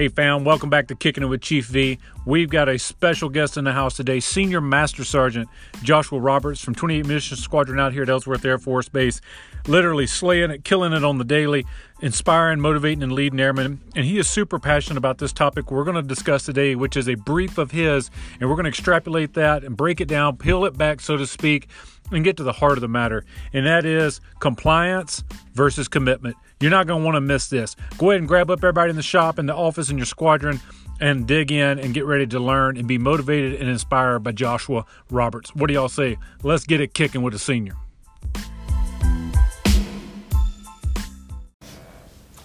Hey, fam, welcome back to Kicking It with Chief V. We've got a special guest in the house today, Senior Master Sergeant Joshua Roberts from 28 Munition Squadron out here at Ellsworth Air Force Base, literally slaying it, killing it on the daily, inspiring, motivating, and leading airmen. And he is super passionate about this topic we're going to discuss today, which is a brief of his, and we're going to extrapolate that and break it down, peel it back, so to speak, and get to the heart of the matter. And that is compliance versus commitment. You're not going to want to miss this. Go ahead and grab up everybody in the shop, in the office, in your squadron, and dig in and get ready to learn and be motivated and inspired by Joshua Roberts. What do y'all say? Let's get it kicking with a senior.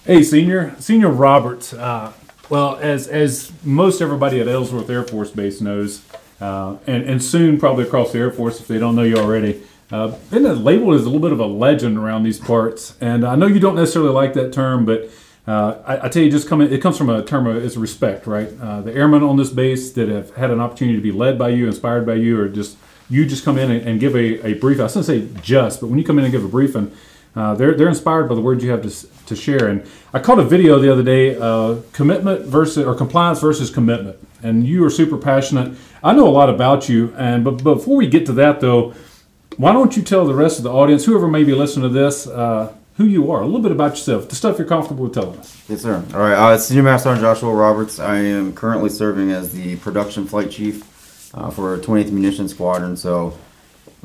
Hey, senior, senior Roberts. Uh, well, as as most everybody at Ellsworth Air Force Base knows, uh, and and soon probably across the Air Force if they don't know you already, uh, been labeled as a little bit of a legend around these parts. And I know you don't necessarily like that term, but uh, I, I, tell you, just coming, it comes from a term of respect, right? Uh, the airmen on this base that have had an opportunity to be led by you, inspired by you, or just you just come in and, and give a, a brief. I to say just, but when you come in and give a briefing, uh, they're they're inspired by the words you have to to share. And I caught a video the other day, uh, commitment versus or compliance versus commitment. And you are super passionate. I know a lot about you, and but, before we get to that though why don't you tell the rest of the audience, whoever may be listening to this, uh, who you are, a little bit about yourself, the stuff you're comfortable with telling us. Yes, sir. All right. Uh, Senior Master Sergeant Joshua Roberts. I am currently serving as the production flight chief uh, for 28th Munition Squadron. So,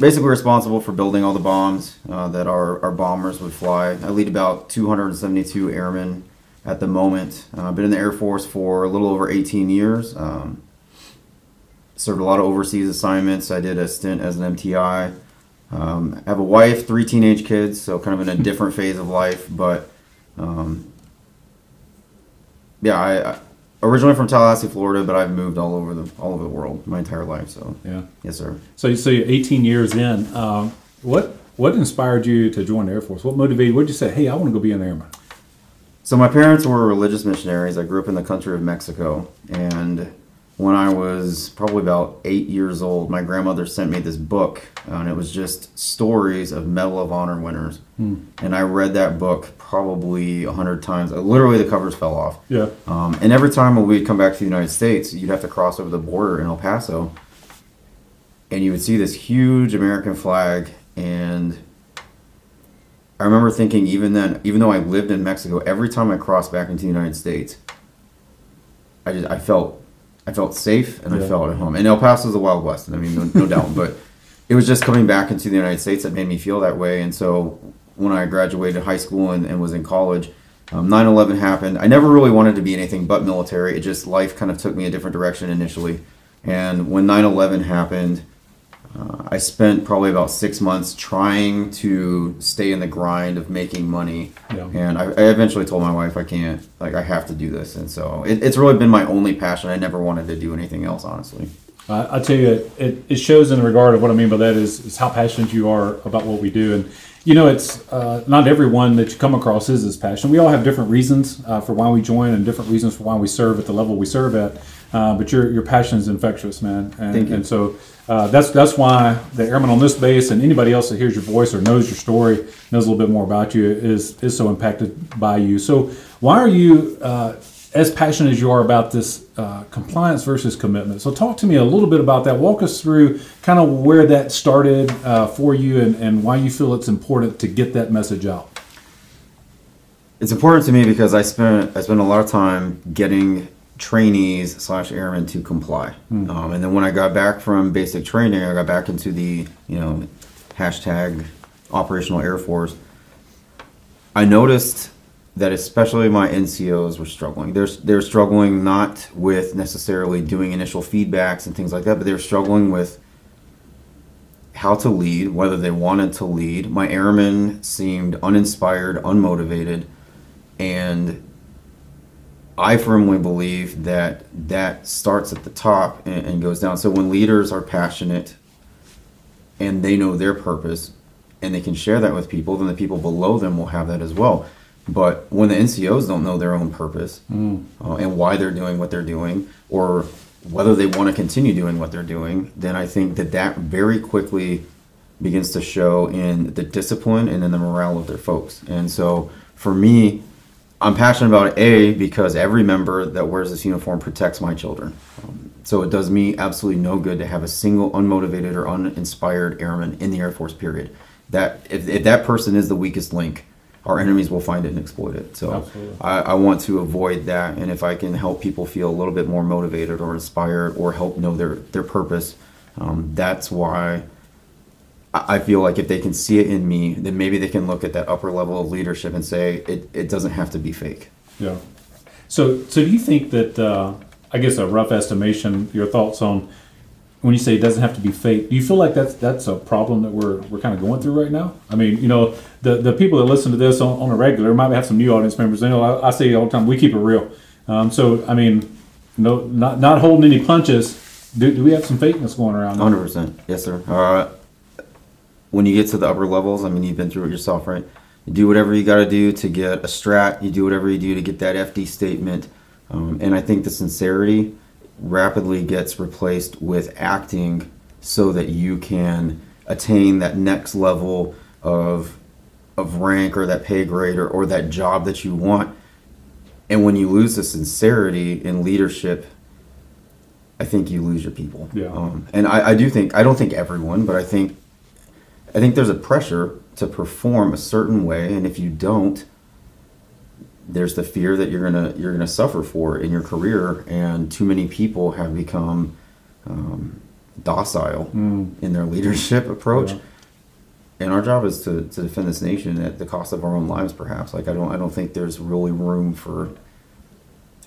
basically responsible for building all the bombs uh, that our, our bombers would fly. I lead about 272 airmen at the moment. Uh, I've been in the Air Force for a little over 18 years. Um, served a lot of overseas assignments. I did a stint as an MTI. Um, I have a wife, three teenage kids, so kind of in a different phase of life. But um, yeah, I, I, originally from Tallahassee, Florida, but I've moved all over the all over the world my entire life. So yeah, yes, sir. So you say 18 years in. Uh, what what inspired you to join the Air Force? What motivated? What did you say? Hey, I want to go be an airman. So my parents were religious missionaries. I grew up in the country of Mexico, and when I was probably about eight years old, my grandmother sent me this book, uh, and it was just stories of Medal of Honor winners. Hmm. And I read that book probably a hundred times. Uh, literally, the covers fell off. Yeah. Um, and every time when we'd come back to the United States, you'd have to cross over the border in El Paso, and you would see this huge American flag. And I remember thinking, even then, even though I lived in Mexico, every time I crossed back into the United States, I just I felt I felt safe and yeah. I felt at home. And El Paso is the Wild West, and I mean, no, no doubt. But it was just coming back into the United States that made me feel that way. And so when I graduated high school and, and was in college, um, 9/11 happened. I never really wanted to be anything but military. It just life kind of took me a different direction initially. And when 9/11 happened, uh, I spent probably about six months trying to stay in the grind of making money, yeah. and I, I, eventually told my wife I can't, like I have to do this, and so it, it's really been my only passion. I never wanted to do anything else, honestly. I, I tell you, it, it shows in the regard of what I mean by that is, is how passionate you are about what we do, and you know, it's uh, not everyone that you come across is as passionate. We all have different reasons uh, for why we join and different reasons for why we serve at the level we serve at. Uh, but your your passion is infectious, man. And, Thank you. and so uh, that's that's why the airman on this base and anybody else that hears your voice or knows your story, knows a little bit more about you, is is so impacted by you. So why are you uh, as passionate as you are about this uh, compliance versus commitment? So talk to me a little bit about that. Walk us through kind of where that started uh, for you and, and why you feel it's important to get that message out. It's important to me because I spent I spent a lot of time getting trainees slash airmen to comply. Mm. Um, and then when I got back from basic training, I got back into the you know hashtag operational air force. I noticed that especially my NCOs were struggling. They're they're struggling not with necessarily doing initial feedbacks and things like that, but they're struggling with how to lead, whether they wanted to lead. My airmen seemed uninspired, unmotivated, and I firmly believe that that starts at the top and, and, goes down. So when leaders are passionate and they know their purpose and they can share that with people, then the people below them will have that as well. But when the NCOs don't know their own purpose mm. uh, and why they're doing what they're doing, or whether they want to continue doing what they're doing, then I think that that very quickly begins to show in the discipline and in the morale of their folks. And so for me, I'm passionate about A, because every member that wears this uniform protects my children. Um, so it does me absolutely no good to have a single unmotivated or uninspired airman in the Air Force, period. That if, if that person is the weakest link, our enemies will find it and exploit it. So I, I want to avoid that. And if I can help people feel a little bit more motivated or inspired or help know their, their purpose, um, that's why I feel like if they can see it in me, then maybe they can look at that upper level of leadership and say it, it doesn't have to be fake. Yeah. So, so do you think that, uh, I guess a rough estimation, your thoughts on when you say it doesn't have to be fake, do you feel like that's, that's a problem that we're, we're kind of going through right now? I mean, you know, the, the people that listen to this on, on a regular might have some new audience members. You know, I, I say all the time, we keep it real. Um, so, I mean, no, not, not holding any punches. Do, do we have some fakeness going around? Hundred percent, yes, sir. Uh, when you get to the upper levels, I mean, you've been through it yourself, right? You do whatever you got to do to get a strat. You do whatever you do to get that FD statement, um, and I think the sincerity rapidly gets replaced with acting so that you can attain that next level of of rank or that pay grade or, or that job that you want. And when you lose the sincerity in leadership, I think you lose your people. Yeah. Um, and I, I do think I don't think everyone, but I think I think there's a pressure to perform a certain way, and if you don't, there's the fear that you're gonna you're gonna suffer for in your career. And too many people have become um, docile Mm. in their leadership approach. Yeah. And our job is to, to defend this nation at the cost of our own lives, perhaps. Like I don't I don't think there's really room for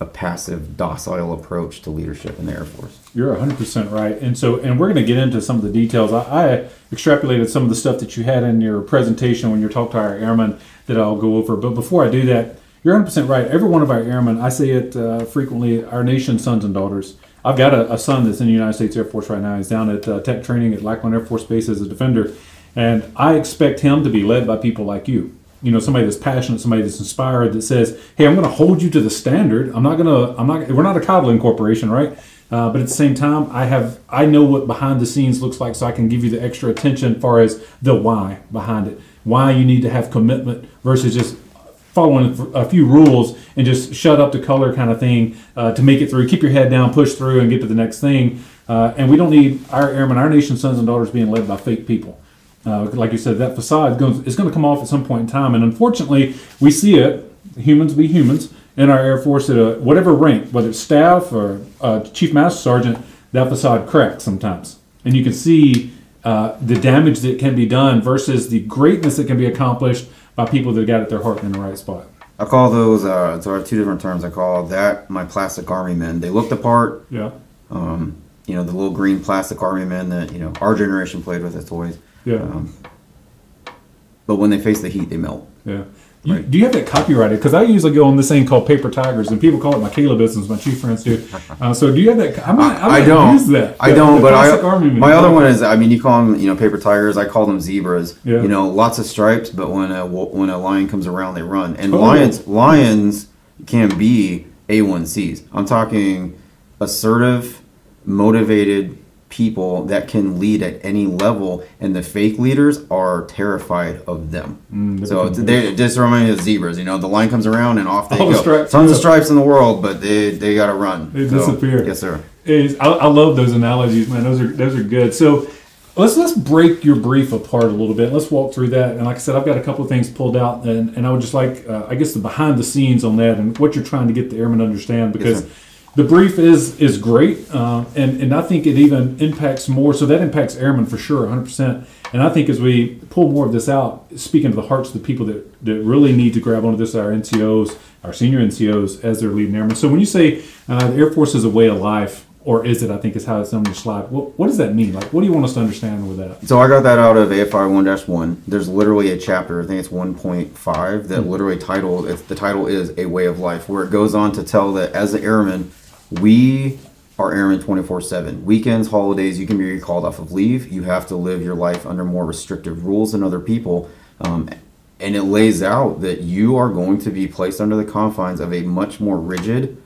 a passive, docile approach to leadership in the Air Force. You're 100% right. And so, and we're going to get into some of the details. I, I extrapolated some of the stuff that you had in your presentation when you talked to our airmen that I'll go over. But before I do that, you're 100% right. Every one of our airmen, I say it uh, frequently, our nation's sons and daughters. I've got a, a son that's in the United States Air Force right now. He's down at uh, tech training at Lackland Air Force Base as a defender. And I expect him to be led by people like you you know somebody that's passionate somebody that's inspired that says hey i'm going to hold you to the standard. I'm not going to i'm not we're not a coddling corporation right? Uh, but at the same time i have i know what behind the scenes looks like so i can give you the extra attention as far as the why behind it. Why you need to have commitment versus just following a few rules and just shut up the color kind of thing uh, to make it through. Keep your head down push through and get to the next thing. Uh, and we don't need our airmen our nation's sons and daughters being led by fake people uh, like you said, that facade is going to come off at some point in time. And unfortunately, we see it, humans be humans, in our Air Force at a, whatever rank, whether it's staff or uh, Chief Master Sergeant, that facade cracks sometimes. And you can see uh, the damage that can be done versus the greatness that can be accomplished by people that got at their heart in the right spot. I call those, uh, so I have two different terms. I call that my plastic army men. They look the part, Yeah. um, you know, the little green plastic army men that, you know, our generation played with as toys. Yeah. Um, but when they face the heat, they melt. Yeah. You, Right. Do you have that copyrighted? Because I usually go on this thing called Paper Tigers, and people call it my Caleb business. My chief friends do. Uh, so do you have that? I might, I, I might don't. use that. I The- don't, the but I, my other one is, I mean, you call them, you know, paper tigers. I call them zebras. Yeah. You know, lots of stripes, but when a when a lion comes around, they run. And Oh. lions lions can be A1Cs. I'm talking assertive, motivated people that can lead at any level, and the fake leaders are terrified of them. Mm, so they just remind me of zebras. You know, the line comes around and off they All go. stripes, Tons of stripes in the world, but they they got to run. They So, disappear. Yes, sir. is I, I love those analogies, man. Those are those are good. So let's let's break your brief apart a little bit. Let's walk through that. And like I said, I've got a couple of things pulled out, and, and I would just like uh, I guess the behind the scenes on that and what you're trying to get the airmen to understand because. sir. The brief is is great, uh, and and I think it even impacts more. So that impacts airmen for sure, 100. percent And I think as we pull more of this out, speaking to the hearts of the people that, that really need to grab onto this, our NCOs, our senior NCOs as their leading airmen. So when you say uh, the Air Force is a way of life, or is it? I think is how it's on your slide. What, what does that mean? Like, what do you want us to understand with that? So I got that out of AFI 1-1. There's literally a chapter, I think it's 1.5, that literally titled, it's, the title is A Way of Life, where it goes on to tell that as an airman, we are airmen 24-7. Weekends, holidays, you can be recalled off of leave. You have to live your life under more restrictive rules than other people. Um, and it lays out that you are going to be placed under the confines of a much more rigid,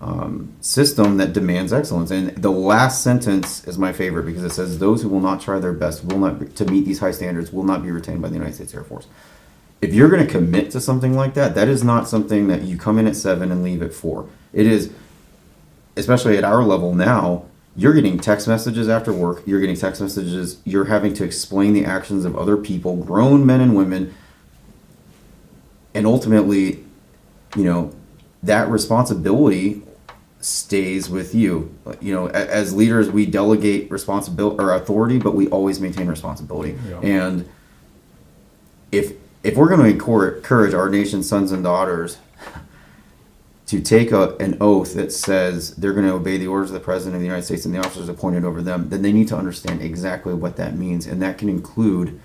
um, system that demands excellence. And the last sentence is my favorite because it says, "Those who will not try their best will not be, to meet these high standards will not be retained by the United States Air Force." if you're going to commit to something like that, that is not something that you come in at seven and leave at four. It is, especially at our level now, you're getting text messages after work. You're getting text messages. You're having to explain the actions of other people, grown men and women. And ultimately, you know, that responsibility stays with you. You know, as leaders, we delegate responsibility or authority, but we always maintain responsibility. Yeah. And if if we're going to encourage our nation's sons and daughters to take a, an oath that says they're going to obey the orders of the president of the United States and the officers appointed over them, then they need to understand exactly what that means, and that can include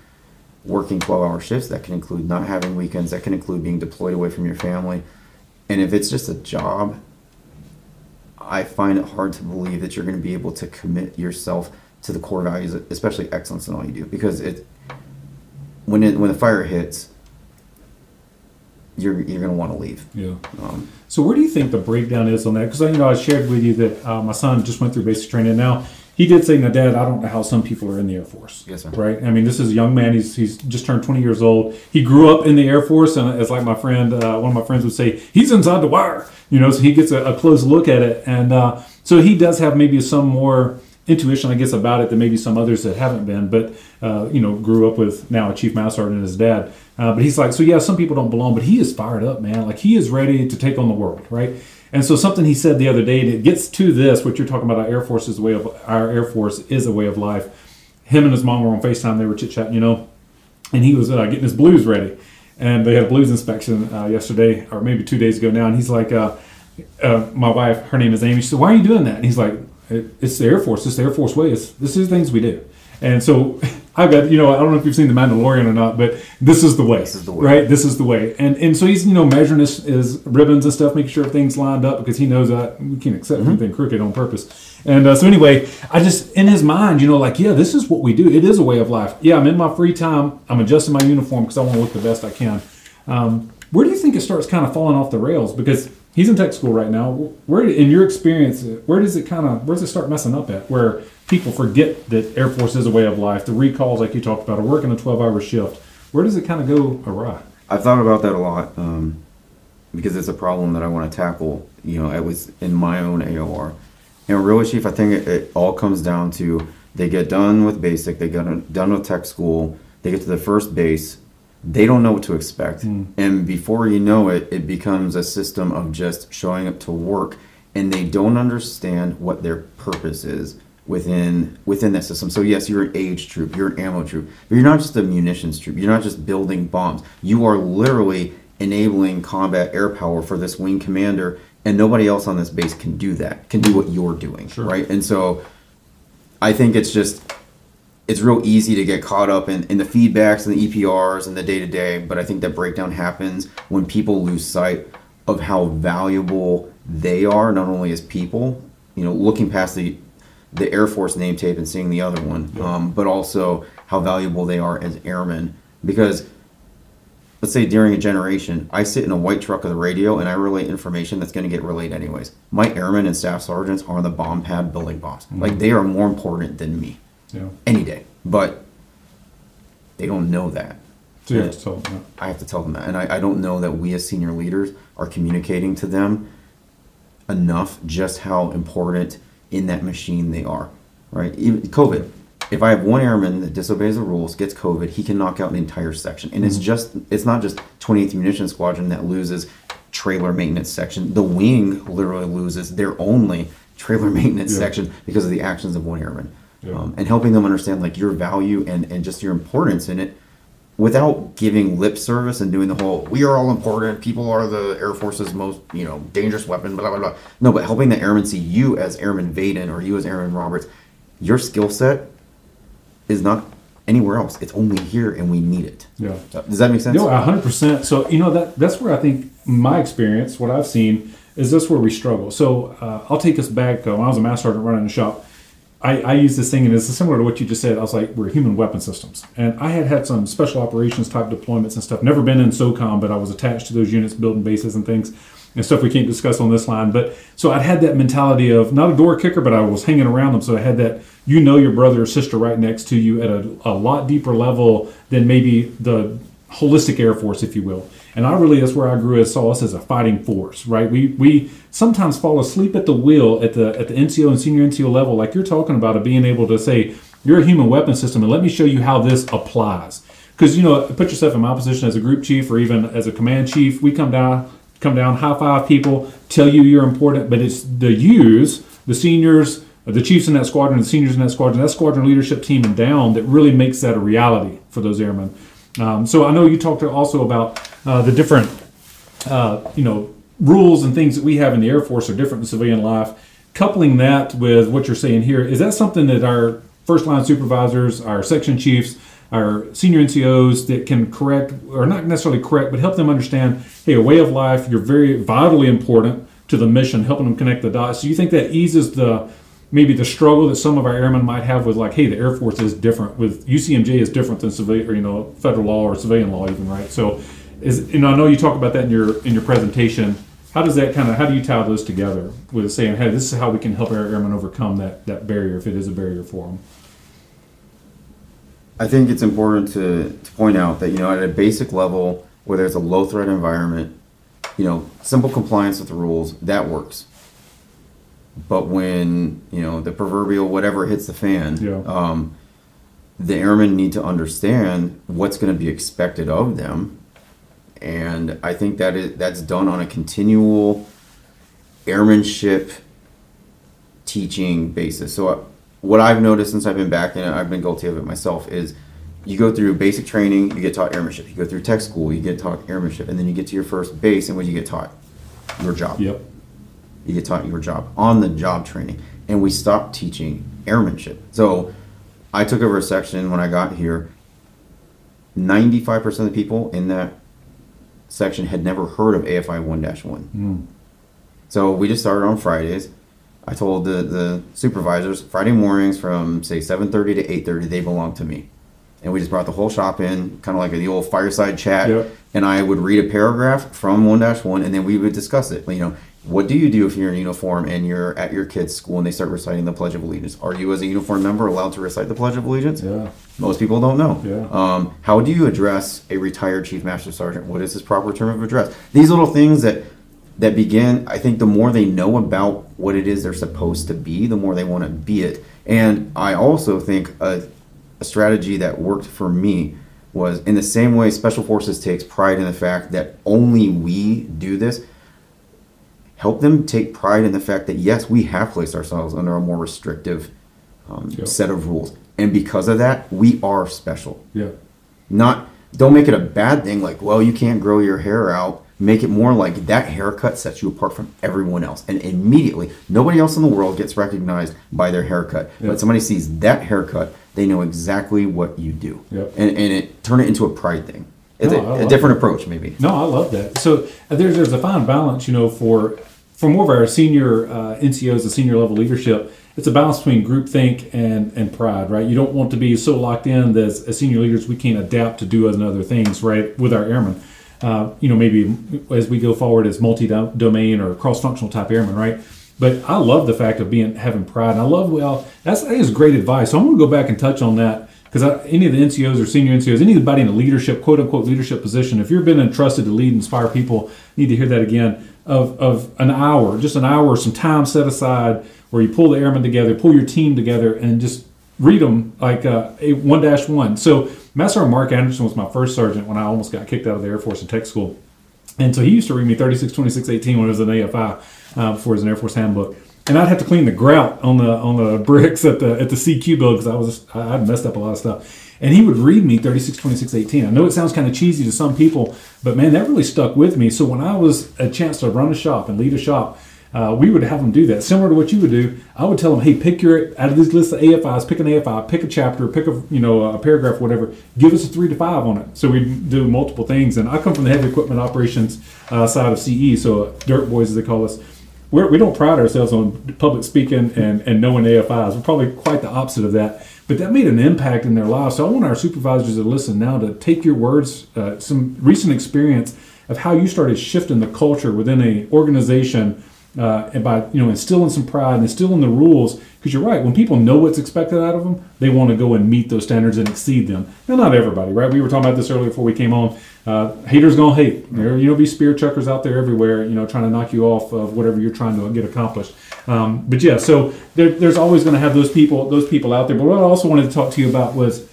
working 12-hour shifts. That can include not having weekends. That can include being deployed away from your family. And if it's just a job, I find it hard to believe that you're going to be able to commit yourself to the core values, especially excellence in all you do, because it when it when the fire hits, you're you're going to want to leave. Yeah. Um, So where do you think the breakdown is on that? Because you know I shared with you that uh, my son just went through basic training. Now he did say, "Now, Dad, I don't know how some people are in the Air Force." Yes, sir. Right. I mean, this is a young man. He's he's just turned 20 years old. He grew up in the Air Force, and as like my friend, uh, one of my friends would say, he's inside the wire. You know, so he gets a, a close look at it, and uh, so he does have maybe some more intuition, I guess, about it than maybe some others that haven't been. But uh, you know, grew up with now a chief master sergeant and his dad. Uh, but he's like, so yeah, some people don't belong, but he is fired up, man. Like he is ready to take on the world, right? And so something he said the other day, and it gets to this, what you're talking about. Our Air Force is a way of our Air Force is a way of life. Him and his mom were on Facetime. They were chit chatting, you know, and he was uh, getting his blues ready. And they had a blues inspection uh, yesterday, or maybe two days ago now. And he's like, uh, uh, my wife, her name is Amy. She said, "Why are you doing that?" And he's like, it, "It's the Air Force. It's the Air Force way. It's this is the things we do." And so I've got, you know, I don't know if you've seen The Mandalorian or not, but this is the way. This is the way. right? This is the way. And and so he's, you know, measuring his, his ribbons and stuff, making sure everything's lined up because he knows that we can't accept anything crooked on purpose. And uh, so anyway, I just in his mind, you know, like, yeah, this is what we do. It is a way of life. Yeah, I'm in my free time. I'm adjusting my uniform because I want to look the best I can. Um, where do you think it starts kind of falling off the rails? Because he's in tech school right now. Where, in your experience, where does it kind of where does it start messing up at? Where people forget that Air Force is a way of life. The recalls, like you talked about, are working a twelve-hour shift. Where does it kind of go awry? I've thought about that a lot um, because it's a problem that I want to tackle. You know, it was in my own AOR. And really, Chief, I think it, it all comes down to they get done with basic, they get done with tech school, they get to the first base, they don't know what to expect. Hmm. And before you know it, it becomes a system of just showing up to work and they don't understand what their purpose is within within that system. So yes, you're an age troop, you're an ammo troop, but you're not just a munitions troop. You're not just building bombs. You are literally enabling combat air power for this wing commander, and nobody else on this base can do that. Can do what you're doing, Sure. right? And so, I think it's just it's real easy to get caught up in, in the feedbacks and the EPRs and the day to day, but I think that breakdown happens when people lose sight of how valuable they are, not only as people, you know, looking past the the Air Force name tape and seeing the other one, um, but also how valuable they are as airmen. Because let's say during a generation, I sit in a white truck of the radio and I relay information that's going to get relayed anyways. My airmen and staff sergeants are on the bomb pad building bombs. Like they are more important than me Yeah. any day. But they don't know that. So you have to tell them that. I have to tell them that. And I, I don't know that we as senior leaders are communicating to them enough just how important in that machine they are. Right? Even COVID. If I have one airman that disobeys the rules, gets COVID, he can knock out an entire section. And it's mm-hmm. just it's not just 28th Munition Squadron that loses trailer maintenance section. The wing literally loses their only trailer maintenance Yeah. section because of the actions of one airman. Yeah. Um, and helping them understand like your value and, and just your importance in it without giving lip service and doing the whole we are all important people are the air force's most you know dangerous weapon blah blah blah no but helping the airmen see you as airman vaden or you as airman roberts your skill set is not anywhere else it's only here and we need it Yeah. does that make sense No, hundred percent. So you know that that's where I think my experience, what I've seen, is that's where we struggle. So uh, I'll take us back uh, when I was a master sergeant running the shop. I, I use this thing, and it's similar to what you just said. I was like, we're human weapon systems, and I had had some special operations type deployments and stuff. Never been in SOCOM, but I was attached to those units, building bases and things, and stuff we can't discuss on this line. But so I'd had that mentality of not a door kicker, but I was hanging around them. So I had that, you know, your brother or sister right next to you at a, a lot deeper level than maybe the holistic Air Force, if you will. And I really, that's where I grew as saw us as a fighting force, right? We we sometimes fall asleep at the wheel at the at the NCO and senior NCO level, like you're talking about, of being able to say you're a human weapon system, and let me show you how this applies. Because you know, put yourself in my position as a group chief or even as a command chief. We come down, come down, high five people, tell you you're important, but it's the yous, the seniors, the chiefs in that squadron, the seniors in that squadron, that squadron leadership team and down that really makes that a reality for those airmen. Um, so I know you talked also about uh, the different, uh, you know, rules and things that we have in the Air Force are different than civilian life. Coupling that with what you're saying here, is that something that our first line supervisors, our section chiefs, our senior NCOs that can correct, or not necessarily correct, but help them understand, hey, a way of life, you're very vitally important to the mission, helping them connect the dots. So you think that eases the maybe the struggle that some of our airmen might have with like, hey, the Air Force is different with UCMJ is different than civilian, you know, federal law or civilian law even, right? So, is you know, I know you talk about that in your in your presentation. How does that kind of how do you tie those together with saying, hey, this is how we can help our airmen overcome that that barrier if it is a barrier for them? I think it's important to, to point out that, you know, at a basic level, where there's a low threat environment, you know, simple compliance with the rules, that works. But when, you know, the proverbial whatever hits the fan, Yeah. um, the airmen need to understand what's going to be expected of them. And I think that is, that's done on a continual airmanship teaching basis. So uh, what I've noticed since I've been back, and I've been guilty of it myself, is you go through basic training, you get taught airmanship. You go through tech school, you get taught airmanship, and then you get to your first base, and what do you get taught? Your job. Yep. You get taught your job on the job training, and we stopped teaching airmanship. So I took over a section when I got here. Ninety-five percent of the people in that section had never heard of AFI one one. Mm. So we just started on Fridays. I told the, the supervisors Friday mornings from say 7:30 to 8:30 they belong to me. And we just brought the whole shop in, kind of like the old fireside chat. Yep. And I would read a paragraph from 1-1 and then we would discuss it. You know, what do you do if you're in uniform and you're at your kid's school and they start reciting the Pledge of Allegiance? Are you as a uniform member allowed to recite the Pledge of Allegiance? Yeah. Most people don't know. Yeah. Um, how do you address a retired chief master sergeant? What is his proper term of address? These little things that that begin. I think the more they know about what it is they're supposed to be, the more they want to be it. And I also think a, a strategy that worked for me was in the same way Special Forces takes pride in the fact that only we do this. Help them take pride in the fact that yes, we have placed ourselves under a more restrictive um, Yep. set of rules, and because of that, we are special Yeah. not don't make it a bad thing like well you can't grow your hair out make it more like that haircut sets you apart from everyone else and immediately nobody else in the world gets recognized by their haircut Yeah. but somebody sees that haircut they know exactly what you do Yep. and, and it turn it into a pride thing it's No, a, a different approach maybe No, I love that. So uh, there's there's a fine balance, you know, for for more of our senior uh, NCOs, the senior level leadership. It's a balance between groupthink and and pride, right? You don't want to be so locked in that as, as senior leaders we can't adapt to do other things, right, with our airmen. Uh, you know, maybe as we go forward as multi-domain or cross-functional type airmen, right? But I love the fact of being having pride, and I love well. That's that is great advice. So I'm going to go back and touch on that because any of the NCOs or senior NCOs, anybody in a leadership, quote unquote, leadership position, if you've been entrusted to lead and inspire people, need to hear that again. Of, of an hour, just an hour, some time set aside where you pull the airmen together, pull your team together, and just read them like uh, a one dash one. So Master Mark Anderson was my first sergeant when I almost got kicked out of the Air Force and Tech School. And so he used to read me 36, 26, 18 when it was an AFI uh, before it was an Air Force handbook. And I'd have to clean the grout on the on the bricks at the at the CQ build because I was I I'd messed up a lot of stuff. And he would read me 36, 26, 18. I know it sounds kind of cheesy to some people, but man, that really stuck with me. So when I was a chance to run a shop and lead a shop, uh, we would have them do that. Similar to what you would do, I would tell them, hey, pick your, out of this list of AFIs, pick an AFI, pick a chapter, pick a, you know, a paragraph, whatever, give us a three to five on it. So we do multiple things. And I come from the heavy equipment operations uh, side of CE, so dirt boys as they call us. We're, we don't pride ourselves on public speaking and, and knowing AFIs. We're probably quite the opposite of that. But that made an impact in their lives. So I want our supervisors to listen now to take your words, uh, some recent experience of how you started shifting the culture within a organization uh, and by you know instilling some pride and instilling the rules. Because you're right, when people know what's expected out of them, they want to go and meet those standards and exceed them. Now, not everybody, right? We were talking about this earlier before we came on. Uh, haters gonna hate. There, you know, be spear chuckers out there everywhere. You know, trying to knock you off of whatever you're trying to get accomplished. Um, but yeah, so there, there's always going to have those people, those people out there. But what I also wanted to talk to you about was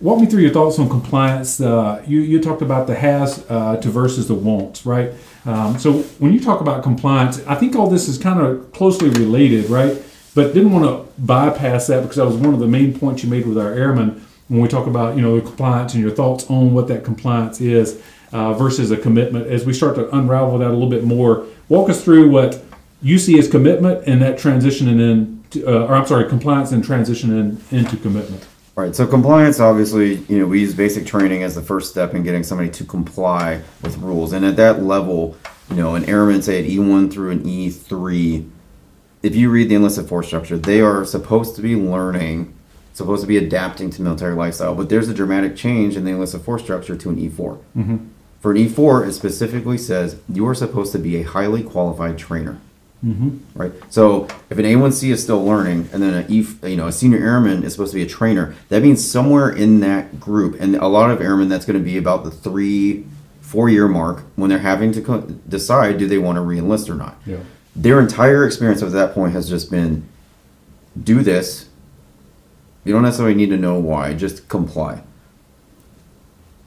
walk me through your thoughts on compliance. Uh, you, you talked about the has uh, to versus the wants, right? Um, so when you talk about compliance, I think all this is kind of closely related, right? But didn't want to bypass that because that was one of the main points you made with our airmen when we talk about you know the compliance and your thoughts on what that compliance is uh, versus a commitment. As we start to unravel that a little bit more, walk us through what you see as commitment and that transitioning in, to, uh, or I'm sorry, compliance and transitioning into commitment. Right. So compliance, obviously, you know, we use basic training as the first step in getting somebody to comply with rules. And at that level, you know, an airman, say at E1 through an E3, if you read the enlisted force structure, they are supposed to be learning, supposed to be adapting to military lifestyle. But there's a dramatic change in the enlisted force structure to an E4. Mm-hmm. For an E4, it specifically says you are supposed to be a highly qualified trainer. Mm-hmm. Right. So if an A1C is still learning, and then a E, you know, a senior airman is supposed to be a trainer, that means somewhere in that group, and a lot of airmen, that's going to be about the three, four year mark when they're having to co- decide do they want to reenlist or not. Yeah. Their entire experience up to that point has just been do this. You don't necessarily need to know why, just comply.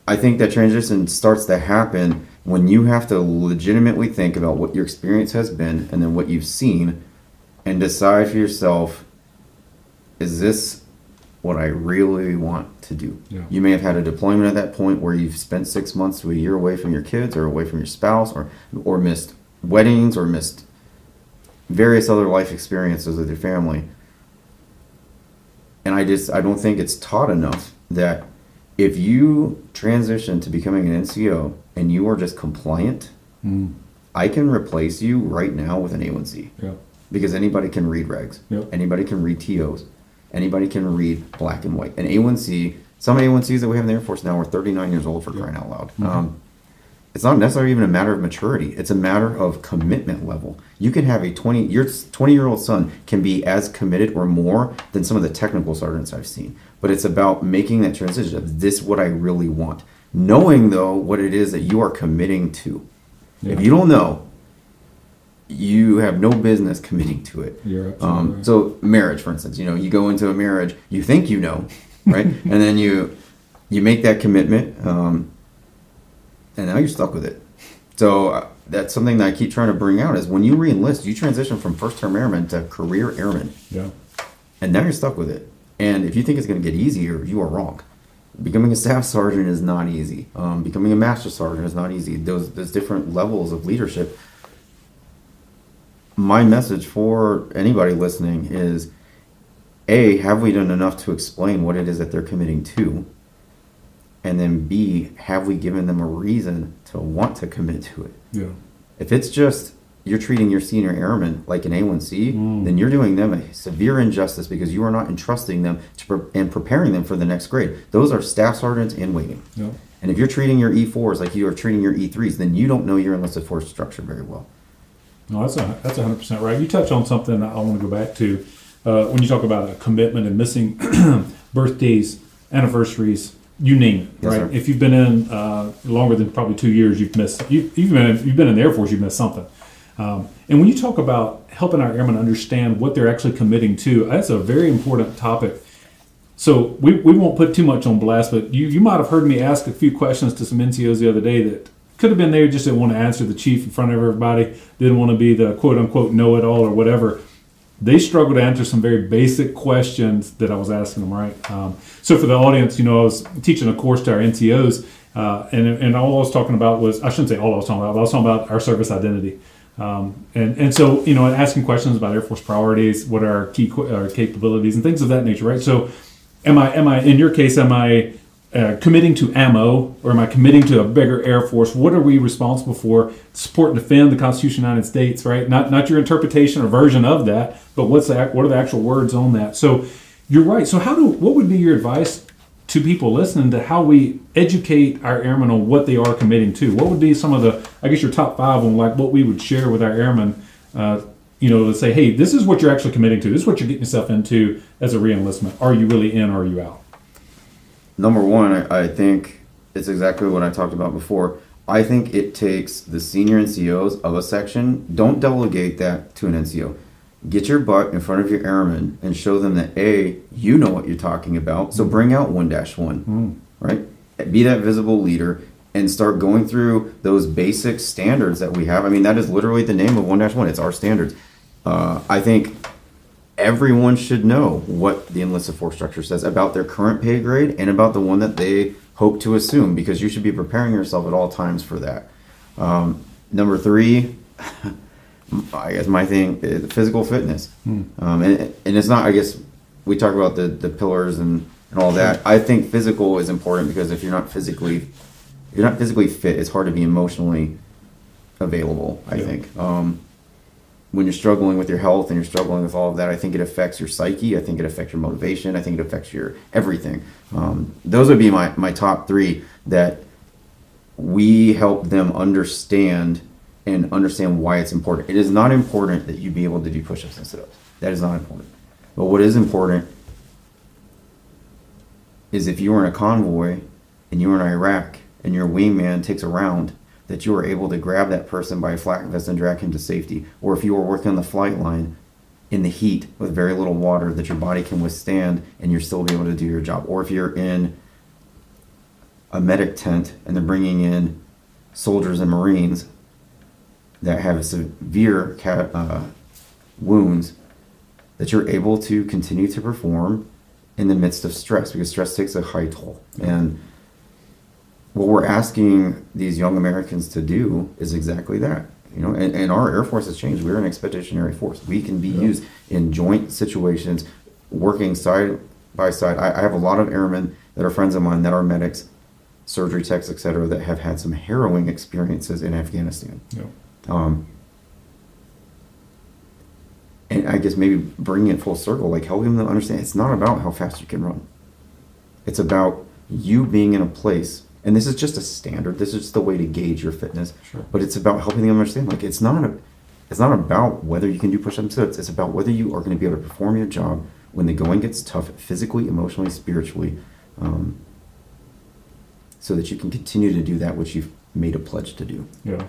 I think that transition starts to happen when you have to legitimately think about what your experience has been and then what you've seen and decide for yourself is this what I really want to do? Yeah. You may have had a deployment at that point where you've spent six months to a year away from your kids or away from your spouse or or missed weddings or missed various other life experiences with your family. And I just I don't think it's taught enough that if you transition to becoming an NCO and you are just compliant, Mm. I can replace you right now with an A1C Yeah. because anybody can read regs. Yep. Anybody can read TOs. Anybody can read black and white. An A1C, some A1Cs that we have in the Air Force now are 39 years old for crying out loud. Mm-hmm. Um, it's not necessarily even a matter of maturity. It's a matter of commitment level. You can have a 20 your 20 year old son can be as committed or more than some of the technical sergeants I've seen. But it's about making that transition of this what I really want. Knowing though what it is that you are committing to. If you don't know, you have no business committing to it. You're Um, right. so marriage, for instance, you know, you go into a marriage, you think you know, right, and then you you make that commitment, um, and now you're stuck with it. So uh, that's something that I keep trying to bring out is when you reenlist, you transition from first term airman to career airman, Yeah. and now you're stuck with it. And if you think it's going to get easier, you are wrong. Becoming a staff sergeant is not easy. Um, becoming a master sergeant is not easy. Those those different levels of leadership my message for anybody listening is a have we done enough to explain what it is that they're committing to and then b have we given them a reason to want to commit to it Yeah. if it's just you're treating your senior airmen like an a1c then you're doing them a severe injustice because you are not entrusting them to pre- and preparing them for the next grade those are staff sergeants in waiting Yeah. and if you're treating your e4s like you are treating your e3s then you don't know your enlisted force structure very well No, that's a that's hundred percent right. You touch on something I want to go back to uh, when you talk about a commitment and missing birthdays, anniversaries, you name it. Yes, right? sir. If you've been in uh, longer than probably two years, you've missed. You, you've been you've been in the Air Force, you've missed something. Um, and when you talk about helping our airmen understand what they're actually committing to, that's a very important topic. So we, we won't put too much on blast, but you, you might have heard me ask a few questions to some NCOs the other day that could have been there just didn't want to answer the chief in front of everybody, didn't want to be the quote unquote know it all or whatever. They struggled to answer some very basic questions that I was asking them, right? Um, so for the audience, you know, I was teaching a course to our NCOs, uh, and, and all I was talking about was, I shouldn't say all I was talking about, but I was talking about our service identity. Um, and, and so, you know, asking questions about Air Force priorities, what are our key our capabilities and things of that nature, right? So, am I, am I, in your case, am I uh, committing to ammo or am I committing to a bigger Air Force? What are we responsible for? Support and defend the Constitution of the United States, right? Not, not your interpretation or version of that, but what's the, what are the actual words on that? So, you're right. So, how do, what would be your advice to people listening to how we educate our airmen on what they are committing to? What would be some of the, I guess, your top five on like what we would share with our airmen uh, you know, to say, hey, this is what you're actually committing to. This is what you're getting yourself into as a reenlistment. Are you really in or are you out? Number one, I, I think it's exactly what I talked about before. I think it takes the senior NCOs of a section. Don't delegate that to an NCO. Get your butt in front of your airmen and show them that a you know what you're talking about. So bring out one dash one, right? Be that visible leader and start going through those basic standards that we have. I mean, that is literally the name of one dash one. It's our standards. Uh, I think everyone should know what the enlisted force structure says about their current pay grade and about the one that they hope to assume because you should be preparing yourself at all times for that. Um, number three, I guess my thing is physical fitness. Um, and, and it's not, I guess, we talk about the, the pillars and, and all that. I think physical is important because if you're not physically, if you're not physically fit, it's hard to be emotionally available, I Yeah. think. Um, when you're struggling with your health and you're struggling with all of that, I think it affects your psyche. I think it affects your motivation. I think it affects your everything. Um, those would be my, my top three that we help them understand and understand why it's important. It is not important that you be able to do push ups and sit ups. That is not important. But what is important is if you were in a convoy and you were in Iraq and your wingman takes a round, that you are able to grab that person by a flak vest and drag him to safety. Or if you were working on the flight line in the heat with very little water, that your body can withstand and you're still be able to do your job. Or if you're in a medic tent and they're bringing in soldiers and Marines that have severe ca- uh, wounds, that you're able to continue to perform in the midst of stress because stress takes a high toll. And what we're asking these young Americans to do is exactly that. You know, and, and our Air Force has changed. We're an expeditionary force. We can be used in joint situations, working side by side. I, I have a lot of airmen that are friends of mine that are medics, surgery techs, etc., that have had some harrowing experiences in Afghanistan. Yeah. Um, and I guess maybe bringing it full circle, like helping them understand it's not about how fast you can run. It's about you being in a place, and this is just a standard. This is just the way to gauge your fitness. Sure. But it's about helping them understand, like it's not a, it's not about whether you can do push-ups. It's, it's about whether you are going to be able to perform your job when the going gets tough, physically, emotionally, spiritually, um, so that you can continue to do that which you've made a pledge to do. Yeah,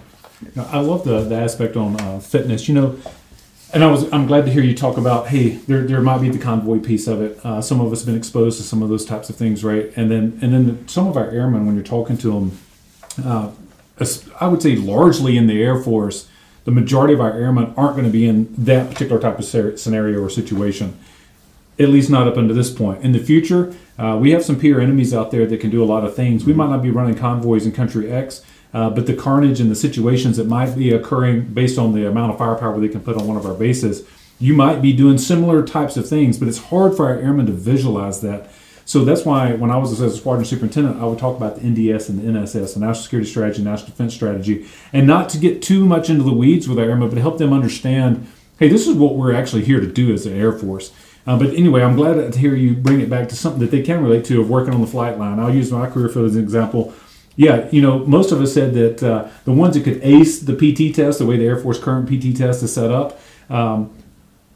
I love the, the aspect on uh, fitness. You know, and I was I'm glad to hear you talk about hey, there there might be the convoy piece of it. Uh, some of us have been exposed to some of those types of things, right? And then and then some of our airmen, when you're talking to them, uh, I would say largely in the Air Force, the majority of our airmen aren't going to be in that particular type of scer- scenario or situation at least not up until this point. In the future, uh, we have some peer enemies out there that can do a lot of things. We might not be running convoys in country X, uh, but the carnage and the situations that might be occurring based on the amount of firepower they can put on one of our bases, you might be doing similar types of things, but it's hard for our airmen to visualize that. So that's why when I was as a squadron superintendent, I would talk about the NDS and the NSS, the National Security Strategy, National Defense Strategy, and not to get too much into the weeds with our airmen, but help them understand, hey, this is what we're actually here to do as an Air Force. Uh, but anyway, I'm glad to hear you bring it back to something that they can relate to of working on the flight line. I'll use my career field as an example. Yeah, you know, most of us said that uh, the ones that could ace the PT test, the way the Air Force current PT test is set up, um,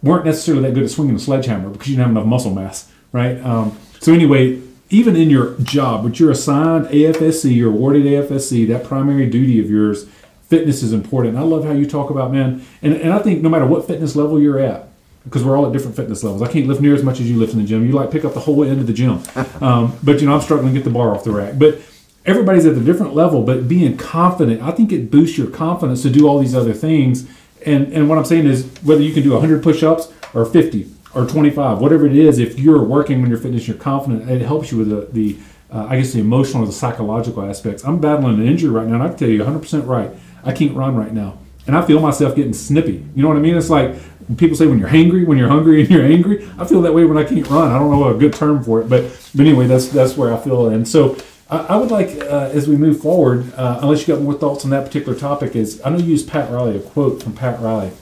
weren't necessarily that good at swinging a sledgehammer because you didn't have enough muscle mass, right? Um, so anyway, even in your job, which you're assigned AFSC, you're awarded AFSC, that primary duty of yours, fitness is important. I love how you talk about man, and, and I think no matter what fitness level you're at, because we're all at different fitness levels. I can't lift near as much as you lift in the gym. You like pick up the whole end of the gym, um, but you know I'm struggling to get the bar off the rack. But everybody's at a different level. But being confident, I think it boosts your confidence to do all these other things. And and what I'm saying is whether you can do 100 push-ups or 50 or 25, whatever it is, if you're working on your fitness, you're confident. It helps you with the, the uh, I guess the emotional or the psychological aspects. I'm battling an injury right now, and I can tell you 100% right. I can't run right now, and I feel myself getting snippy. You know what I mean? It's like when people say when you're hangry, when you're hungry and you're angry. I feel that way when I can't run. I don't know a good term for it, but, but anyway, that's that's where I feel. And so I, I would like, uh, as we move forward, uh, unless you got more thoughts on that particular topic, is I know you use Pat Riley, a quote from Pat Riley.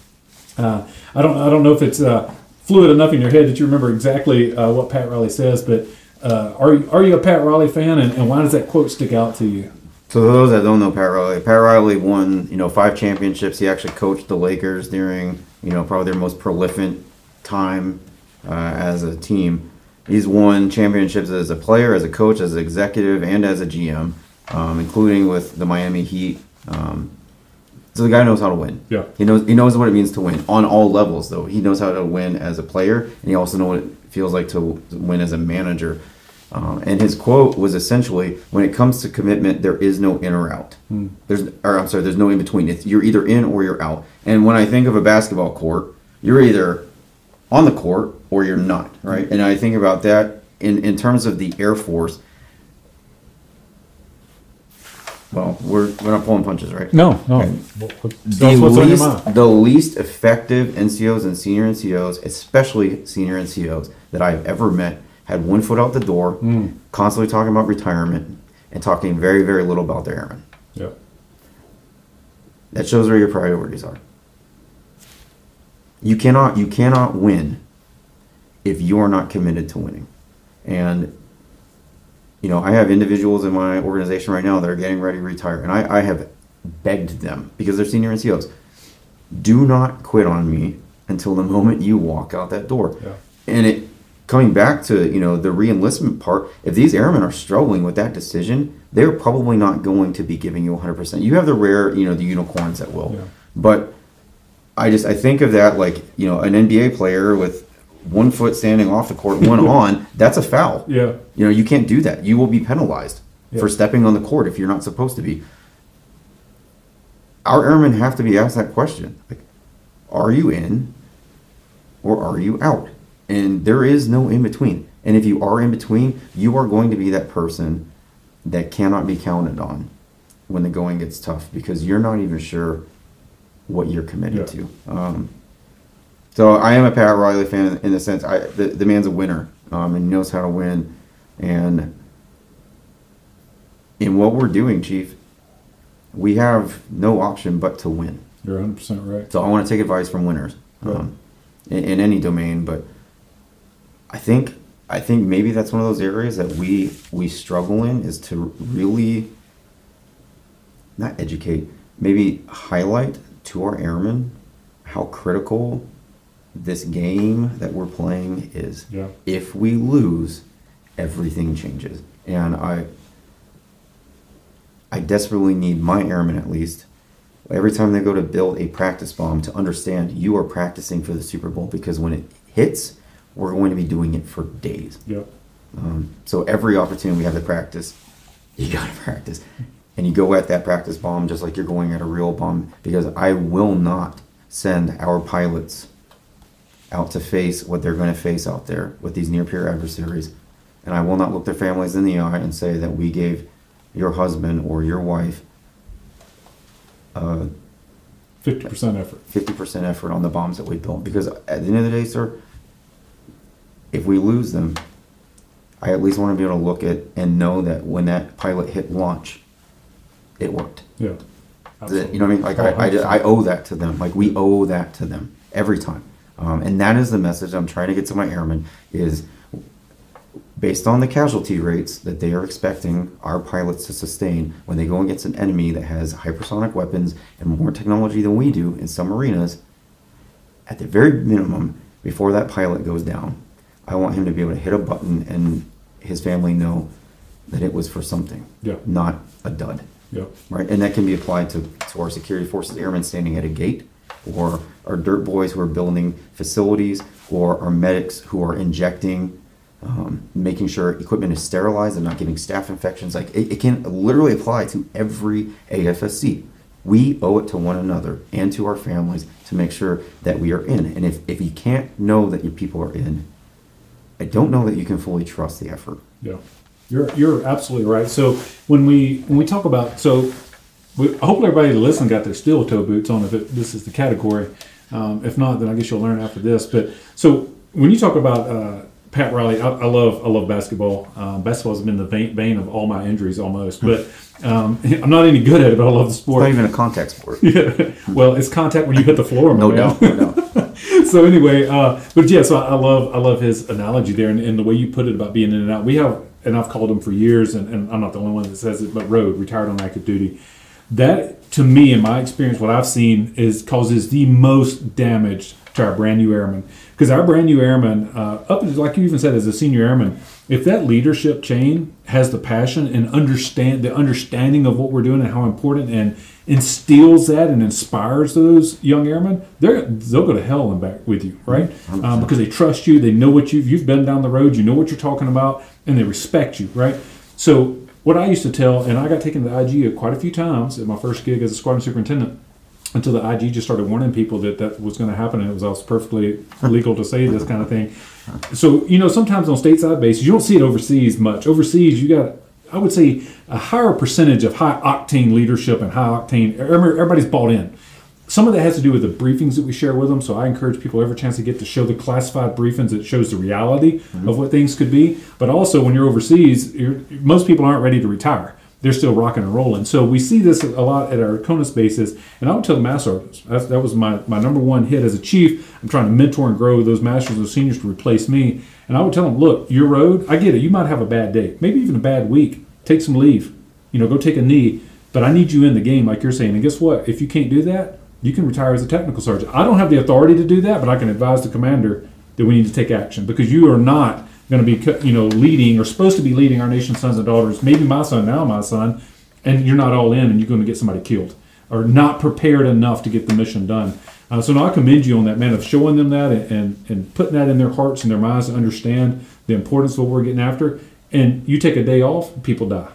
Uh, I don't I don't know if it's uh, fluid enough in your head that you remember exactly uh, what Pat Riley says, but uh, are you, are you a Pat Riley fan, and, and why does that quote stick out to you? So those that don't know Pat Riley, Pat Riley won, you know, five championships. He actually coached the Lakers during, you know, probably their most prolific time uh, as a team. He's won championships as a player, as a coach, as an executive, and as a GM, um, including with the Miami Heat. Um, so the guy knows how to win. Yeah. He knows he knows what it means to win on all levels. Though he knows how to win as a player, and he also knows what it feels like to win as a manager. Um, and his quote was essentially, "When it comes to commitment, there is no in or out. There's, or I'm sorry, there's no in between. It's, you're either in or you're out. And when I think of a basketball court, you're either on the court or you're not, right? And I think about that in in terms of the Air Force. Well, we're we're not pulling punches, right? No, no. Okay. What- the what's least, the least effective NCOs and senior NCOs, especially senior NCOs that I've ever met, had one foot out the door, Hmm. constantly talking about retirement and talking very, very little about their airmen. Yeah. That shows where your priorities are. You cannot you cannot win if you are not committed to winning. And you know, I have individuals in my organization right now that are getting ready to retire, and I, I have begged them because they're senior NCOs. Do not quit on me until the moment you walk out that door. Yeah. And it coming back to you know the reenlistment part. If these airmen are struggling with that decision, they're probably not going to be giving you 100. percent You have the rare you know the unicorns that will, Yeah. but I just I think of that like you know an NBA player with one foot standing off the court, one on. That's a foul. Yeah. You know, you can't do that. You will be penalized Yeah. for stepping on the court if you're not supposed to be. Our airmen have to be asked that question. Like, are you in or are you out? And there is no in between. And if you are in between, you are going to be that person that cannot be counted on when the going gets tough because you're not even sure what you're committed Yeah. to. Um, so I am a Pat Riley fan in the sense I the, the man's a winner um, and he knows how to win. And in what we're doing, Chief, we have no option but to win. You're 100 percent right. So I want to take advice from winners um, in, in any domain, but I think I think maybe that's one of those areas that we we struggle in is to really not educate, maybe highlight to our airmen how critical this game that we're playing is. Yeah. If we lose, everything changes, and I I desperately need my airmen at least every time they go to build a practice bomb to understand you are practicing for the Super Bowl because when it hits, we're going to be doing it for days. Yep. Um, so every opportunity we have to practice, you got to practice. And you go at that practice bomb just like you're going at a real bomb because I will not send our pilots out to face what they're going to face out there with these near peer adversaries. And I will not look their families in the eye and say that we gave your husband or your wife uh, 50 percent effort. 50% effort on the bombs that we built. Because at the end of the day, sir, if we lose them, I at least want to be able to look at and know that when that pilot hit launch, it worked. Yeah. You know what I mean? Like, I, I, 100%. I owe that to them. Like, we owe that to them every time. Um, and that is the message I'm trying to get to my airmen is based on the casualty rates that they are expecting our pilots to sustain when they go against an enemy that has hypersonic weapons and more technology than we do in some arenas, at the very minimum, before that pilot goes down, I want him to be able to hit a button and his family know that it was for something, Yeah. not a dud Yep. right? And that can be applied to, to our security forces airmen standing at a gate, or our dirt boys who are building facilities, or our medics who are injecting, um, making sure equipment is sterilized and not giving staph infections. Like it, it can literally apply to every AFSC. We owe it to one another and to our families to make sure that we are in. And if, if you can't know that your people are in, I don't know that you can fully trust the effort. Yeah, you're you're absolutely right. So when we when we talk about so, we, hopefully everybody listening got their steel toe boots on if it, this is the category. Um, if not, then I guess you'll learn after this. But so when you talk about uh, Pat Riley, I, I love I love basketball. Um, basketball has been the bane, of all my injuries almost. But um, I'm not any good at it, but I love the It's sport. not even a contact sport. Yeah. Well, it's contact when you hit the floor. No doubt. No doubt. so anyway, uh, but yeah, so I love I love his analogy there and, and the way you put it about being in and out. We have and I've called them for years, and, and I'm not the only one that says it, but ROAD, retired on active duty. That, to me, in my experience, what I've seen is causes the most damage to our brand new airmen. Because our brand new airmen, uh, up like you even said, as a senior airman, if that leadership chain has the passion and understand the understanding of what we're doing and how important and instills that and inspires those young airmen, they're they'll go to hell and back with you, right? Um, because they trust you, they know what you've you've been down the road, you know what you're talking about, and they respect you, right? So what I used to tell, and I got taken to the IG quite a few times at my first gig as a squadron superintendent until the IG just started warning people that that was going to happen, and it was, was perfectly legal to say this kind of thing. So you know, sometimes on stateside bases, you don't see it overseas much. Overseas, you got, I would say, a higher percentage of high octane leadership and high octane. Everybody's bought in. Some of that has to do with the briefings that we share with them. So I encourage people every chance they get to show the classified briefings that shows the reality mm-hmm. of what things could be. But also, when you're overseas, you're, most people aren't ready to retire they're still rocking and rolling. So we see this a lot at our CONUS bases, and I would tell the master sergeants that was my, my number one hit as a chief. I'm trying to mentor and grow those masters and seniors to replace me, and I would tell them, look, your ROAD, I get it. You might have a bad day, maybe even a bad week. Take some leave, you know, go take a knee. But I need you in the game, like you're saying. And guess what? If you can't do that, you can retire as a technical sergeant. I don't have the authority to do that, but I can advise the commander that we need to take action because you are not going to be, you know, leading or supposed to be leading our nation's sons and daughters. Maybe my son, now my son, and you're not all in, and you're going to get somebody killed or not prepared enough to get the mission done. Uh, so now I commend you on that, man, of showing them that and, and, and putting that in their hearts and their minds to understand the importance of what we're getting after. And you take a day off, people die.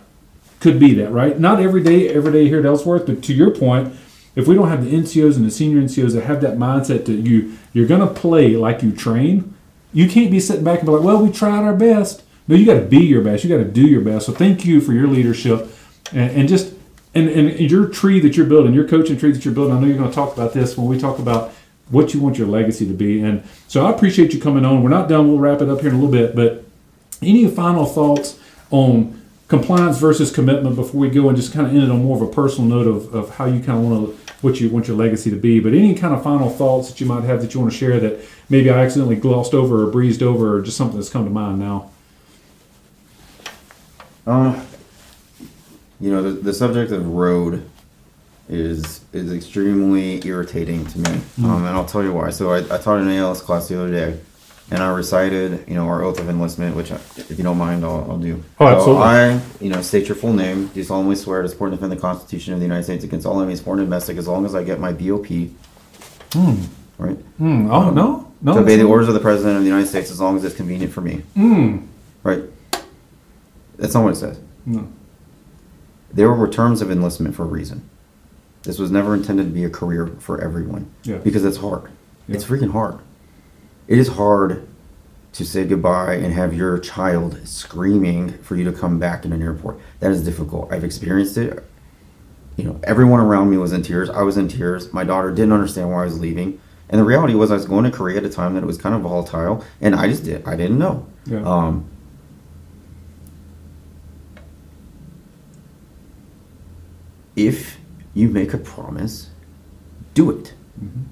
Could be that, right? Not every day, every day here at Ellsworth, but to your point, if we don't have the NCOs and the senior NCOs that have that mindset that you you're to play like you train, you can't be sitting back and be like, well, we tried our best. No, you got to be your best. You got to do your best. So thank you for your leadership and, and just and, and your tree that you're building, your coaching tree that you're building. I know you're going to talk about this when we talk about what you want your legacy to be. And so I appreciate you coming on. We're not done. We'll wrap it up here in a little bit. But any final thoughts on compliance versus commitment before we go and just kind of end it on more of a personal note of, of how you kind of want to what you want your legacy to be. But any kind of final thoughts that you might have that you want to share that maybe I accidentally glossed over or breezed over or just something that's come to mind now. Uh, you know, the, the subject of ROAD is is extremely irritating to me, mm. um, and I'll tell you why. So I, I taught an ALS class the other day, and I recited, you know, our oath of enlistment, which, I, if you don't mind, I'll, I'll do. Oh, absolutely. So I, you know, state your full name. Do solemnly swear to support and defend the Constitution of the United States against all enemies, foreign and domestic, as long as I get my BOP. Hmm. Right. Hmm. Oh um, no, no. To obey the orders of the President of the United States as long as it's convenient for me. Hmm. Right. That's not what it says. No. There were terms of enlistment for a reason. This was never intended to be a career for everyone. Yeah. Because it's hard. Yeah. It's freaking hard. It is hard to say goodbye and have your child screaming for you to come back in an airport. That is difficult. I've experienced it. You know, everyone around me was in tears. I was in tears. My daughter didn't understand why I was leaving. And the reality was I was going to Korea at a time that it was kind of volatile and I just did I didn't know. Yeah. Um, if you make a promise, do it. Mm-hmm.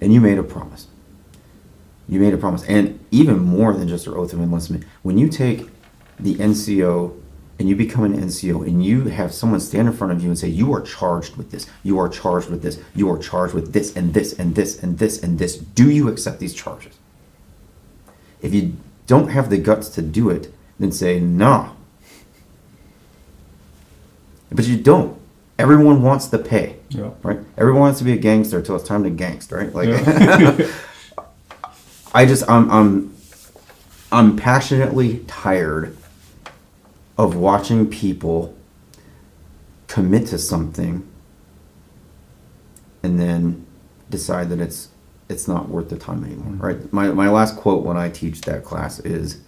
And you made a promise. You made a promise. And even more than just your oath of enlistment, when you take the NCO and you become an NCO and you have someone stand in front of you and say, You are charged with this, you are charged with this, you are charged with this and this and this and this and this, do you accept these charges? If you don't have the guts to do it, then say, Nah. But you don't everyone wants the pay. Yeah. Right? Everyone wants to be a gangster until it's time to gangster, right? Like yeah. I just I'm I'm I'm passionately tired of watching people commit to something and then decide that it's it's not worth the time anymore. Mm-hmm. Right? My my last quote when I teach that class is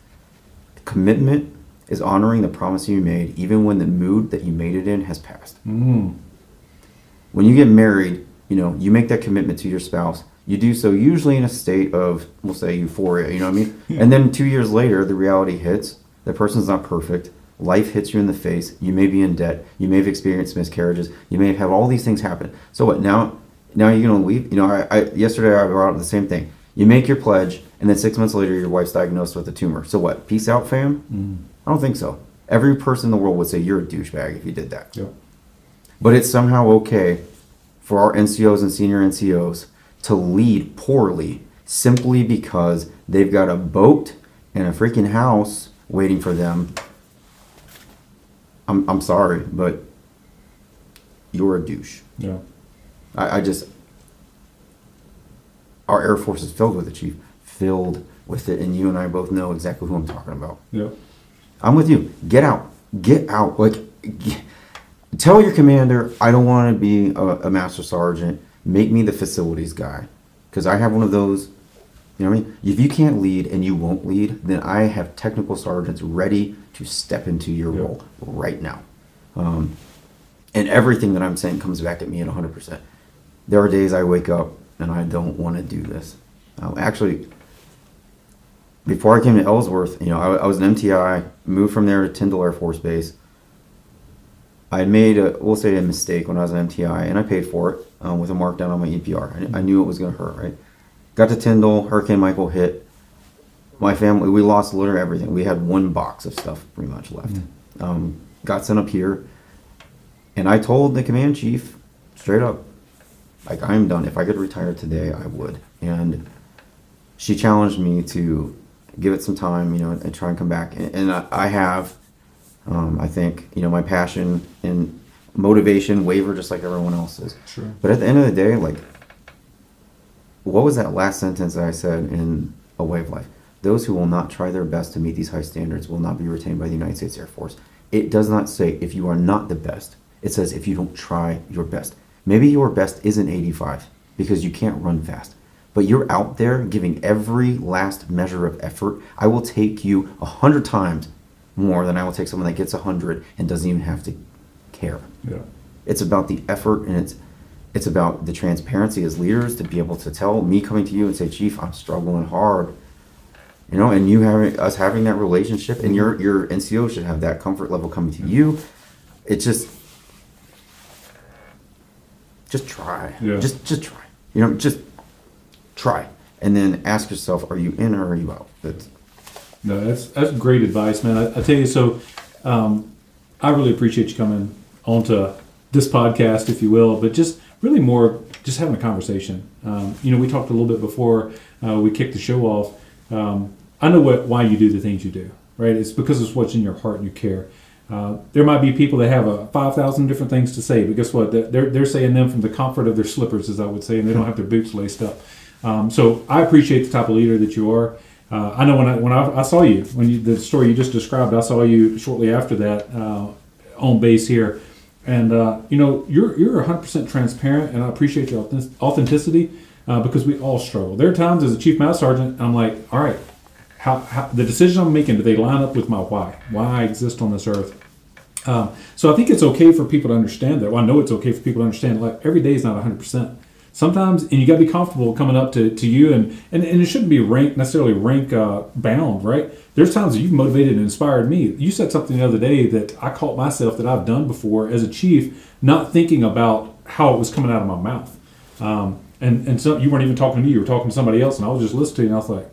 commitment is honoring the promise you made even when the mood that you made it in has passed. Mm. When you get married, you know, you make that commitment to your spouse. You do so usually in a state of, we'll say, euphoria, you know what I mean? Yeah. And then two years later, the reality hits. The person's not perfect. Life hits you in the face. You may be in debt. You may have experienced miscarriages. You may have all these things happen. So what? Now, now you're gonna leave. You know, I, I yesterday I brought up the same thing. You make your pledge, and then six months later, your wife's diagnosed with a tumor. So what? Peace out, fam. Mm I don't think so. Every person in the world would say you're a douchebag if you did that. Yep. But it's somehow okay for our NCOs and senior NCOs to lead poorly simply because they've got a boat and a freaking house waiting for them. I'm, I'm sorry, but you're a douche. Yeah. I, I just, our Air Force is filled with it, Chief. Filled with it. And you and I both know exactly who I'm talking about. Yep. I'm with you. Get out. Get out. Like, g- tell your commander, I don't want to be a, a master sergeant. Make me the facilities guy. Because I have one of those. You know what I mean? If you can't lead and you won't lead, then I have technical sergeants ready to step into your Yeah. role right now. Um, and everything that I'm saying comes back at me at 100%. There are days I wake up and I don't want to do this. Um, actually, before I came to Ellsworth, you know, I, I was an MTI, moved from there to Tyndall Air Force Base. I had made a, we'll say a mistake when I was an MTI, and I paid for it um, with a markdown on my EPR. I, I knew it was going to hurt, right? Got to Tyndall, Hurricane Michael hit. My family, we lost literally everything. We had one box of stuff pretty much left. Um, got sent up here, and I told the command chief straight up, like, I'm done. If I could retire today, I would. And she challenged me to give it some time, you know, and try and come back. And, and I, I have. Um, I think you know my passion and motivation waver just like everyone else's. Sure. But at the end of the day, like, what was that last sentence that I said in A Way of Life? Those who will not try their best to meet these high standards will not be retained by the United States Air Force. It does not say if you are not the best. It says if you don't try your best. Maybe your best isn't 85 because you can't run fast. But you're out there giving every last measure of effort. I will take you a hundred times more than I will take someone that gets a hundred and doesn't even have to care. Yeah. It's about the effort and it's it's about the transparency as leaders to be able to tell me coming to you and say, Chief, I'm struggling hard. You know, and you having us having that relationship and your your NCO should have that comfort level coming to you. It's just just try. Yeah. Just just try. You know, just try. And then ask yourself, are you in or are you out? That's No, that's that's great advice, man. I, I tell you, so um, I really appreciate you coming onto this podcast, if you will, but just really more just having a conversation. Um, you know, we talked a little bit before uh, we kicked the show off. Um, I know what why you do the things you do, right? It's because it's what's in your heart and you care. Uh, there might be people that have five thousand different things to say, but guess what? They're they're saying them from the comfort of their slippers, as I would say, and they don't have their boots laced up. Um, so I appreciate the type of leader that you are. Uh, I know when I when I, I saw you when you the story you just described, I saw you shortly after that uh, on base here, and uh, you know you're you're 100 percent transparent, and I appreciate your authenticity uh, because we all struggle. There are times as a chief master sergeant, I'm like, all right, how, how the decision I'm making do they line up with my why? Why I exist on this earth? Um, so I think it's okay for people to understand that. Well, I know it's okay for people to understand. Like every day is not 100. percent Sometimes, and you got to be comfortable coming up to, to you, and, and and it shouldn't be rank necessarily rank uh, bound, right? There's times that you've motivated and inspired me. You said something the other day that I caught myself that I've done before as a chief, not thinking about how it was coming out of my mouth. Um, and and so you weren't even talking to me; you were talking to somebody else, and I was just listening and I was like,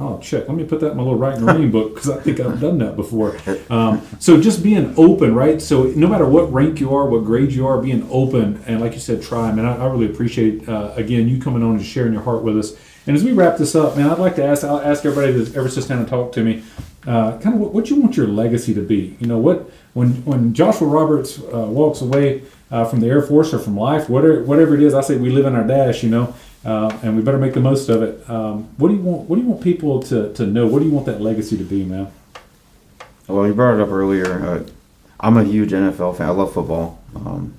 Oh, check. Let me put that in my little Rite in the Rain book because I think I've done that before. Um, so just being open, right? So no matter what rank you are, what grade you are, being open and like you said, try. Man, I, I really appreciate uh, again you coming on and sharing your heart with us. And as we wrap this up, man, I'd like to ask I'll ask everybody that's ever sits down and talk to me, uh, kind of what, what you want your legacy to be. You know, what when when Joshua Roberts uh, walks away uh, from the Air Force or from life, whatever whatever it is, I say we live in our dash. You know. Uh, and we better make the most of it. Um, what do you want? What do you want people to, to know? What do you want that legacy to be, man? Well, you brought it up earlier. Uh, I'm a huge NFL fan. I love football. Um,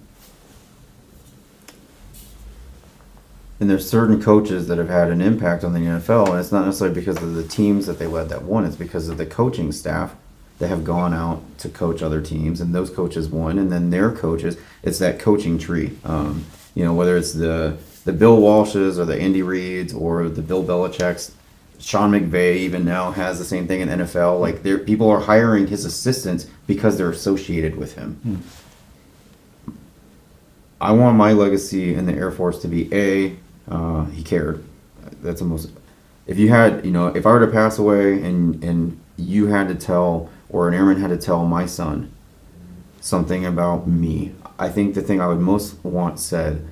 and there's certain coaches that have had an impact on the NFL, and it's not necessarily because of the teams that they led that won. It's because of the coaching staff that have gone out to coach other teams, and those coaches won, and then their coaches. It's that coaching tree. Um, you know, whether it's the the Bill Walshes or the Andy Reids or the Bill Belichick's. Sean McVay even now has the same thing in NFL. Like there, people are hiring his assistants because they're associated with him. I want my legacy in the Air Force to be a uh, he cared. That's the most. If you had, you know, if I were to pass away and and you had to tell or an airman had to tell my son something about me, I think the thing I would most want said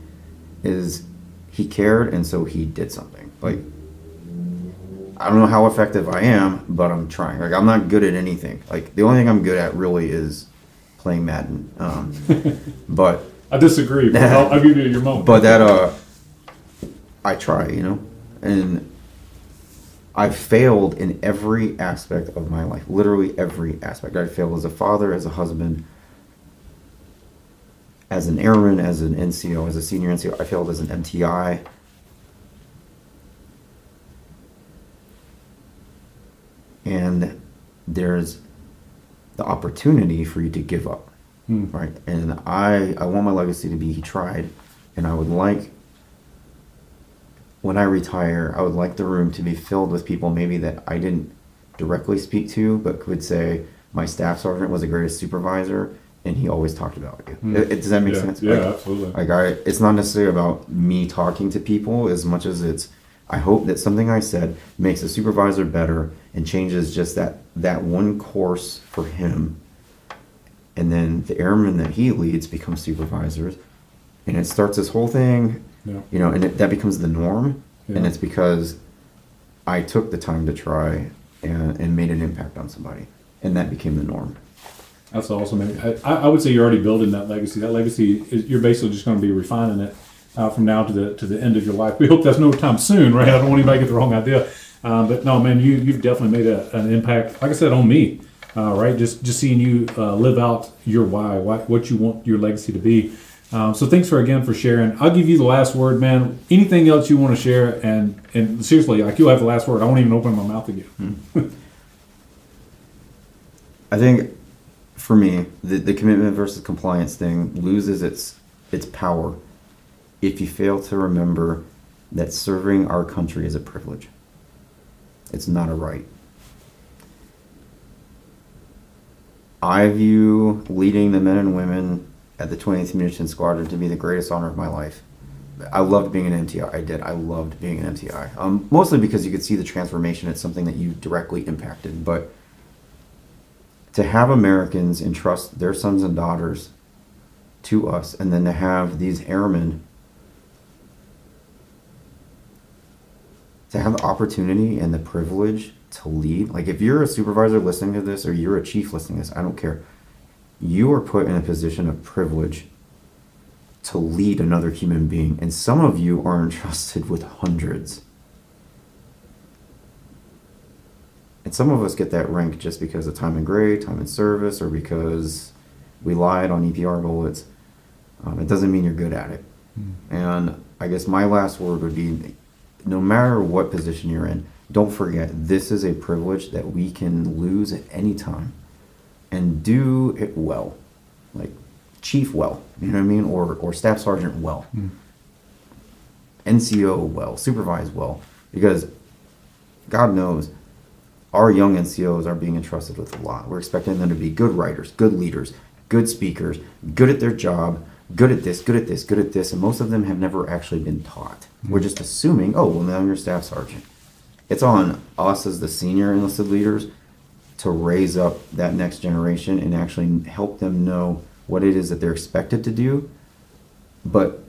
is he cared and so he did something. Like I don't know how effective I am, but I'm trying. Like I'm not good at anything. Like the only thing I'm good at really is playing Madden. Um, but I disagree, but I'll, I'll give you your moment. but that uh, I try, you know, and I've failed in every aspect of my life. Literally every aspect. I failed as a father, as a husband, as an airman, as an NCO, as a senior NCO. I failed as an MTI. And there's the opportunity for you to give up, Hmm. right? And I, I want my legacy to be he tried, and I would like when I retire, I would like the room to be filled with people maybe that I didn't directly speak to, but could say my staff sergeant was the greatest supervisor, and he always talked about you. Hmm. It- it- does that make yeah, sense? Yeah, Like- absolutely. like I, it's not necessarily about me talking to people as much as it's. I hope that something I said makes a supervisor better and changes just that that one course for him, and then the airmen that he leads become supervisors, and it starts this whole thing, yeah. you know, and it, that becomes the norm, yeah. and it's because I took the time to try and, and made an impact on somebody, and that became the norm. That's awesome. man. I, I would say you're already building that legacy. That legacy is you're basically just going to be refining it uh, from now to the to the end of your life. We hope that's no time soon, right? I don't want anybody to get the wrong idea. Um, but no, man, you you've definitely made a, an impact. Like I said, on me, uh, right? Just just seeing you uh, live out your why, why, what you want your legacy to be. Um, so thanks for again for sharing. I'll give you the last word, man. Anything else you want to share? And and seriously, like you'll have the last word. I won't even open my mouth again. I think for me, the, the commitment versus compliance thing loses its its power if you fail to remember that serving our country is a privilege. It's not a right. I view leading the men and women at the 20th Munition Squadron to be the greatest honor of my life. I loved being an MTI. I did. I loved being an MTI. Um, mostly because you could see the transformation. It's something that you directly impacted. But to have Americans entrust their sons and daughters to us, and then to have these airmen to have the opportunity and the privilege to lead. Like, if you're a supervisor listening to this, or you're a chief listening to this, I don't care. You are put in a position of privilege to lead another human being, and some of you are entrusted with hundreds. And some of us get that rank just because of time and grade, time and service, or because we lied on EPR bullets. Um, it doesn't mean you're good at it. And I guess my last word would be no matter what position you're in, don't forget this is a privilege that we can lose at any time and do it well. Like chief well, you know what I mean? Or, or staff sergeant well. NCO well, supervise well. Because God knows our young NCOs are being entrusted with a lot. We're expecting them to be good writers, good leaders, good speakers, good at their job, good at this, good at this, good at this, and most of them have never actually been taught. We're mm-hmm. just assuming, oh, well, now you're staff sergeant. It's on us as the senior enlisted leaders to raise up that next generation and actually help them know what it is that they're expected to do, but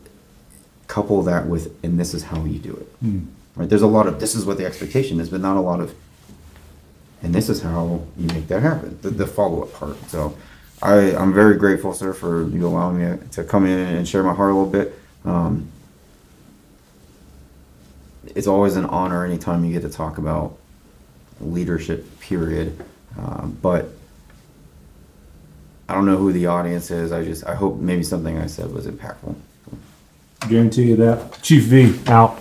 couple that with, and this is how you do it. Mm. Right? There's a lot of this is what the expectation is, but not a lot of and this is how you make that happen the, the follow-up part. So I, i'm very grateful sir for you allowing me to come in and share my heart a little bit. Um, it's always an honor anytime you get to talk about leadership period. Um, but i don't know who the audience is. I just i hope maybe something i said was impactful. Guarantee you that. Chief V out.